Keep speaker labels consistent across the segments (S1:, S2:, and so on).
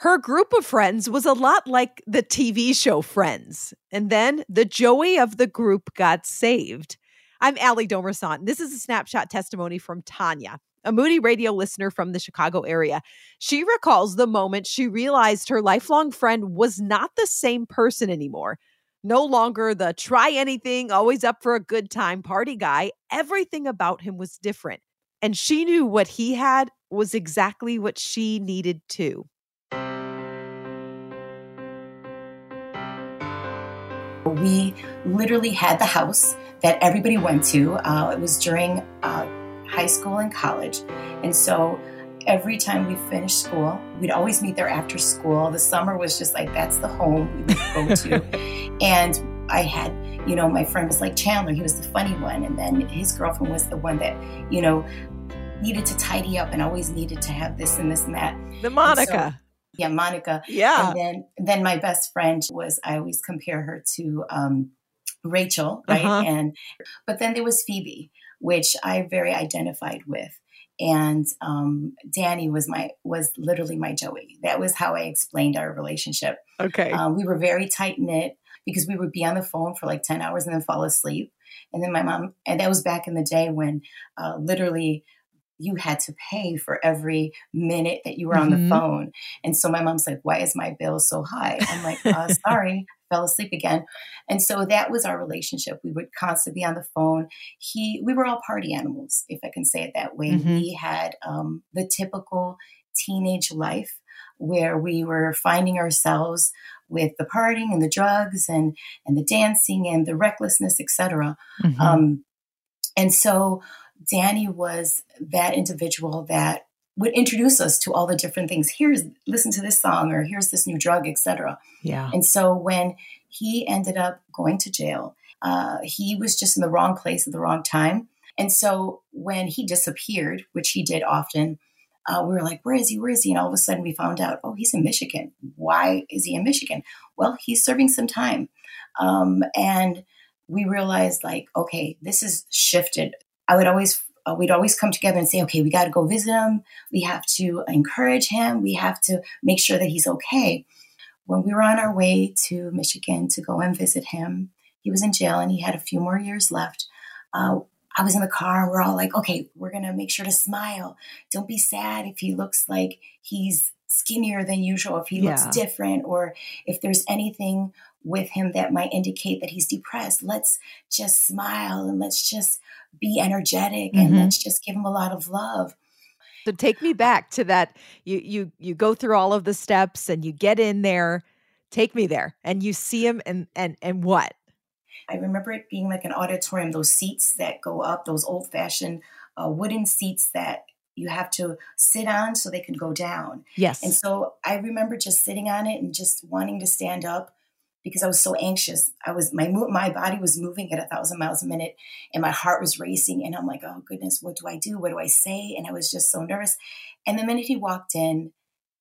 S1: Her group of friends was a lot like the TV show Friends. And then the Joey of the group got saved. I'm Allie Domersant. This is a snapshot testimony from Tanya, a Moody radio listener from the Chicago area. She recalls the moment she realized her lifelong friend was not the same person anymore. No longer the try anything, always up for a good time party guy. Everything about him was different. And she knew what he had was exactly what she needed too.
S2: We literally had the house that everybody went to. Uh, it was during uh, high school and college. And so every time we finished school, we'd always meet there after school. The summer was just like, that's the home we would go to. and I had, you know, my friend was like Chandler, he was the funny one. And then his girlfriend was the one that, you know, needed to tidy up and always needed to have this and this and that.
S1: The Monica.
S2: Yeah, Monica.
S1: Yeah.
S2: And then, then my best friend was, I always compare her to um, Rachel, right? Uh-huh. And, but then there was Phoebe, which I very identified with and um, Danny was my was literally my Joey. That was how I explained our relationship.
S1: Okay,
S2: um, we were very tight knit because we would be on the phone for like ten hours and then fall asleep. And then my mom, and that was back in the day when uh, literally you had to pay for every minute that you were on mm-hmm. the phone. And so my mom's like, "Why is my bill so high?" I'm like, uh, "Sorry." fell asleep again. And so that was our relationship. We would constantly be on the phone. He, we were all party animals, if I can say it that way. Mm-hmm. We had um, the typical teenage life where we were finding ourselves with the partying and the drugs and and the dancing and the recklessness, etc. Mm-hmm. Um, and so Danny was that individual that would introduce us to all the different things. Here's listen to this song or here's this new drug, etc.
S1: Yeah.
S2: And so when he ended up going to jail, uh, he was just in the wrong place at the wrong time. And so when he disappeared, which he did often, uh, we were like, "Where is he? Where is he?" And all of a sudden, we found out, "Oh, he's in Michigan. Why is he in Michigan?" Well, he's serving some time, um, and we realized, like, okay, this is shifted. I would always uh, we'd always come together and say, okay, we got to go visit him. We have to encourage him. We have to make sure that he's okay. When we were on our way to Michigan to go and visit him, he was in jail and he had a few more years left. Uh, I was in the car and we're all like, okay, we're going to make sure to smile. Don't be sad if he looks like he's skinnier than usual, if he yeah. looks different, or if there's anything with him that might indicate that he's depressed. Let's just smile and let's just be energetic mm-hmm. and let's just give him a lot of love.
S1: So take me back to that. You you you go through all of the steps and you get in there. Take me there, and you see him, and and and what?
S2: I remember it being like an auditorium. Those seats that go up, those old fashioned uh, wooden seats that you have to sit on so they can go down.
S1: Yes.
S2: And so I remember just sitting on it and just wanting to stand up because I was so anxious. I was my my body was moving at a thousand miles a minute, and my heart was racing. And I'm like, oh goodness, what do I do? What do I say? And I was just so nervous. And the minute he walked in,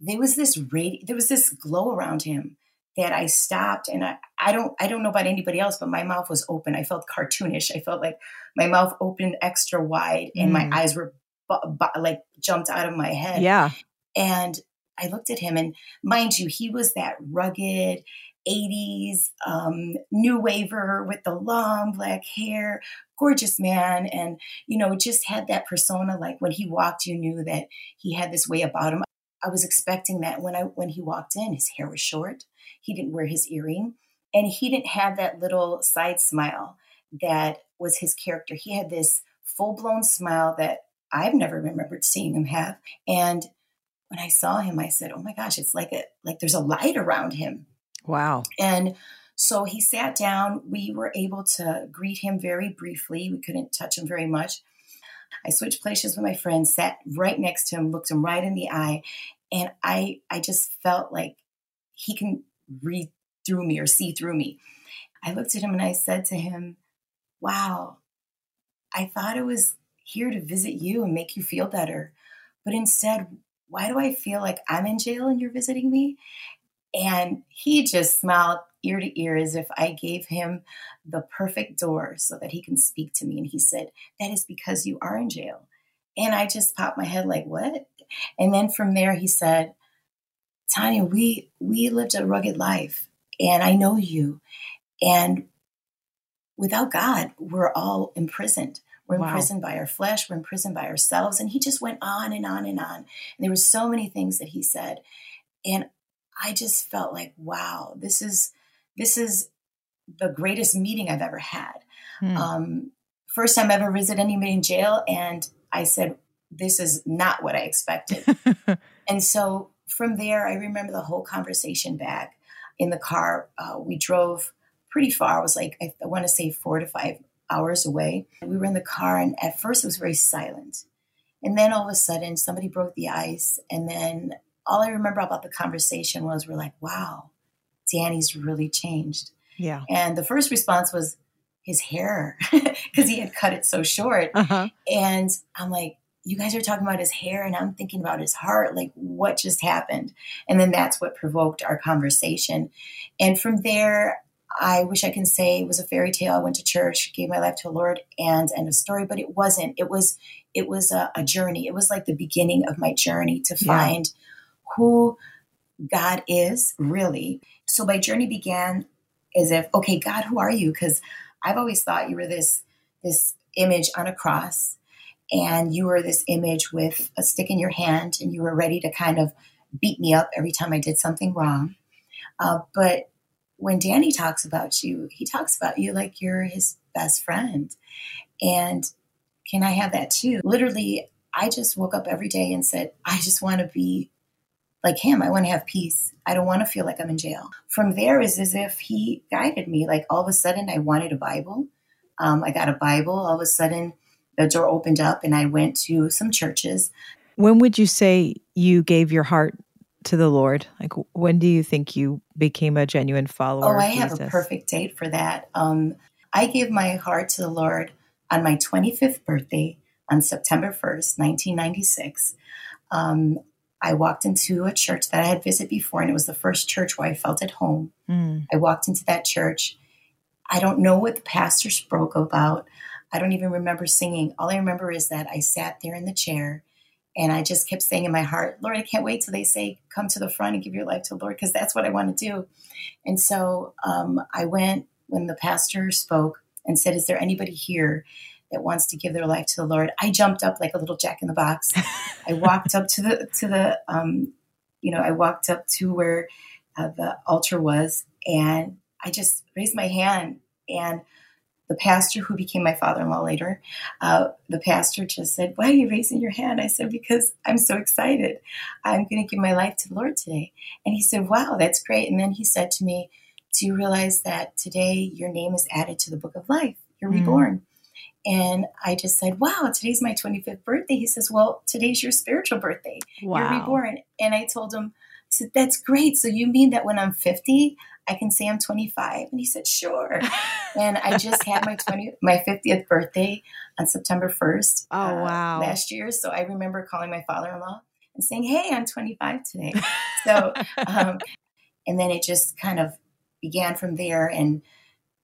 S2: there was this radi- there was this glow around him that I stopped. And I I don't I don't know about anybody else, but my mouth was open. I felt cartoonish. I felt like my mouth opened extra wide, and mm. my eyes were bu- bu- like jumped out of my head.
S1: Yeah.
S2: And I looked at him, and mind you, he was that rugged 80s um, new waver with the long black hair, gorgeous man. And, you know, just had that persona. Like when he walked, you knew that he had this way about him. I was expecting that when I when he walked in, his hair was short. He didn't wear his earring, and he didn't have that little side smile that was his character. He had this full blown smile that I've never remembered seeing him have. And when I saw him, I said, "Oh my gosh, it's like a like there's a light around him."
S1: Wow.
S2: And so he sat down. We were able to greet him very briefly. We couldn't touch him very much. I switched places with my friend, sat right next to him, looked him right in the eye, and I I just felt like he can read through me or see through me. I looked at him and I said to him, "Wow, I thought I was here to visit you and make you feel better, but instead, why do I feel like I'm in jail and you're visiting me?" And he just smiled ear to ear as if I gave him the perfect door so that he can speak to me. And he said, That is because you are in jail. And I just popped my head like, What? And then from there, he said, Tanya, we we lived a rugged life, and I know you, and without God, we're all imprisoned. We're wow. imprisoned by our flesh. We're imprisoned by ourselves. And he just went on and on and on. And there were so many things that he said, and I just felt like, wow, this is this is the greatest meeting I've ever had. Hmm. Um, first time I ever visited anybody in jail, and I said, this is not what I expected. and so from there, I remember the whole conversation back in the car. Uh, we drove pretty far. I was like, I, I want to say four to five hours away. We were in the car, and at first it was very silent. And then all of a sudden, somebody broke the ice. And then all I remember about the conversation was, we're like, wow, Danny's really changed.
S1: Yeah.
S2: And the first response was his hair because he had cut it so short. Uh-huh. And I'm like, you guys are talking about his hair and I'm thinking about his heart. Like, what just happened? And then that's what provoked our conversation. And from there, I wish I can say it was a fairy tale. I went to church, gave my life to the Lord, and end of story. But it wasn't. It was it was a, a journey. It was like the beginning of my journey to find yeah. Who God is really. So my journey began as if, okay, God, who are you? Because I've always thought you were this this image on a cross and you were this image with a stick in your hand and you were ready to kind of beat me up every time I did something wrong. Uh, but when Danny talks about you, he talks about you like you're his best friend. And can I have that too? Literally, I just woke up every day and said, I just want to be like him. I want to have peace. I don't want to feel like I'm in jail. From there is as if he guided me. Like all of a sudden, I wanted a Bible. Um, I got a Bible. All of a sudden, the door opened up and I went to some churches.
S1: When would you say you gave your heart to the Lord? Like, when do you think you became a genuine follower?
S2: Oh, I have a perfect date for that. Um, I gave my heart to the Lord on my 25th birthday on September 1st, 1996. Um, I walked into a church that I had visited before, and it was the first church where I felt at home. Mm. I walked into that church. I don't know what the pastor spoke about. I don't even remember singing. All I remember is that I sat there in the chair and I just kept saying in my heart, Lord, I can't wait till they say, come to the front and give your life to the Lord, because that's what I want to do. And so um, I went when the pastor spoke and said, Is there anybody here that wants to give their life to the Lord? I jumped up like a little jack in the box. I walked up to the, to the, um, you know, I walked up to where uh, the altar was and I just raised my hand and the pastor who became my father-in-law later uh, the pastor just said why are you raising your hand? I said because i'm so excited. I'm going to give my life to the lord today. And he said wow that's great. And then he said to me do you realize that today your name is added to the book of life? You're mm reborn and I just said, Wow, today's my 25th birthday. He says, Well, today's your spiritual birthday. Wow. You're reborn. And I told him, I said, That's great. So you mean that when I'm 50, I can say I'm 25. And he said, sure. and I just had my 20, my 50th birthday on September 1st.
S1: Oh, uh, wow.
S2: Last year. So I remember calling my father-in-law and saying, Hey, I'm 25 today. so, um, and then it just kind of began from there. And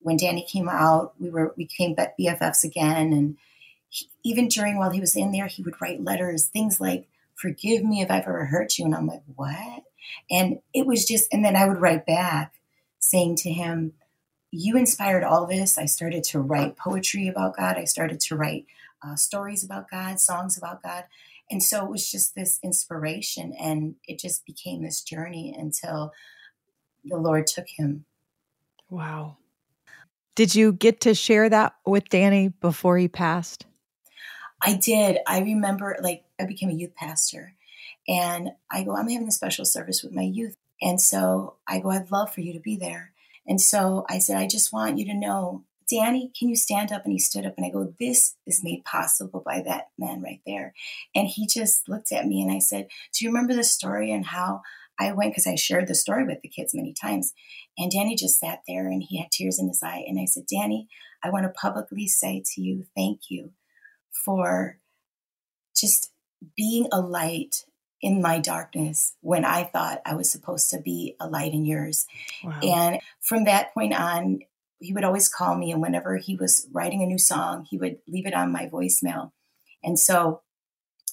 S2: when Danny came out, we were, we became BFFs again. And he, even during while he was in there, he would write letters, things like, forgive me if I've ever hurt you. And I'm like, what? And it was just, and then I would write back saying to him, You inspired all this. I started to write poetry about God. I started to write uh, stories about God, songs about God. And so it was just this inspiration, and it just became this journey until the Lord took him.
S1: Wow. Did you get to share that with Danny before he passed?
S2: I did. I remember, like, I became a youth pastor, and I go, I'm having a special service with my youth. And so I go, I'd love for you to be there. And so I said, I just want you to know, Danny, can you stand up? And he stood up and I go, This is made possible by that man right there. And he just looked at me and I said, Do you remember the story and how I went? Because I shared the story with the kids many times. And Danny just sat there and he had tears in his eye. And I said, Danny, I want to publicly say to you, thank you for just being a light in my darkness when I thought I was supposed to be a light in yours. Wow. And from that point on, he would always call me. And whenever he was writing a new song, he would leave it on my voicemail. And so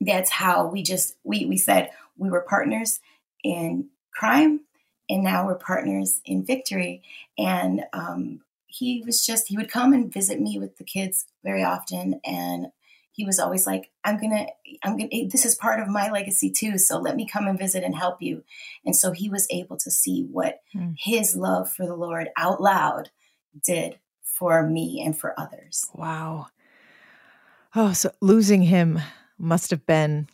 S2: that's how we just, we, we said we were partners and crime, and now we're partners in victory. And um, he was just he would come and visit me with the kids very often, and he was always like, "I'm gonna, I'm gonna. This is part of my legacy too. So let me come and visit and help you." And so he was able to see what mm. his love for the Lord out loud did for me and for others.
S1: Wow. Oh, so losing him must have been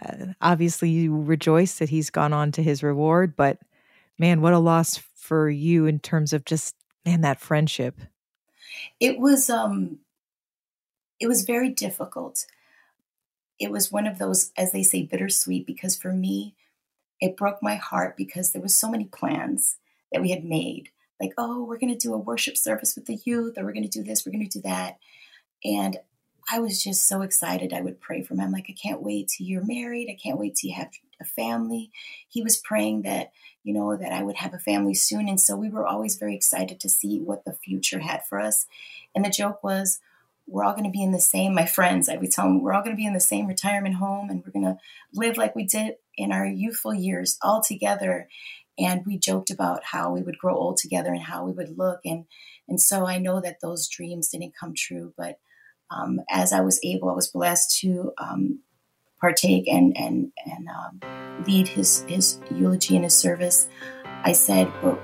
S1: uh, obviously you rejoice that he's gone on to his reward, but man, what a loss for you in terms of just man that friendship.
S2: It was um it was very difficult. It was one of those as they say bittersweet because for me it broke my heart because there was so many plans that we had made like oh we're going to do a worship service with the youth or we're going to do this we're going to do that and I was just so excited. I would pray for him. I'm like, I can't wait till you're married. I can't wait till you have a family. He was praying that, you know, that I would have a family soon. And so we were always very excited to see what the future had for us. And the joke was, we're all going to be in the same, my friends, I would tell them, we're all going to be in the same retirement home and we're going to live like we did in our youthful years all together. And we joked about how we would grow old together and how we would look. And, and so I know that those dreams didn't come true, but um, as I was able, I was blessed to um, partake and and and um, lead his his eulogy and his service. I said, "Well,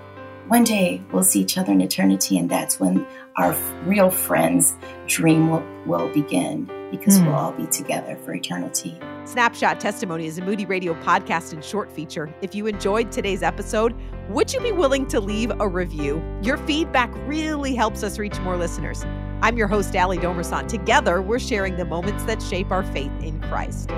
S2: one day we'll see each other in eternity, and that's when our real friends' dream will will begin." Because mm. we'll all be together for eternity.
S1: Snapshot Testimony is a Moody Radio podcast and short feature. If you enjoyed today's episode, would you be willing to leave a review? Your feedback really helps us reach more listeners. I'm your host, Ali Domerson. Together, we're sharing the moments that shape our faith in Christ.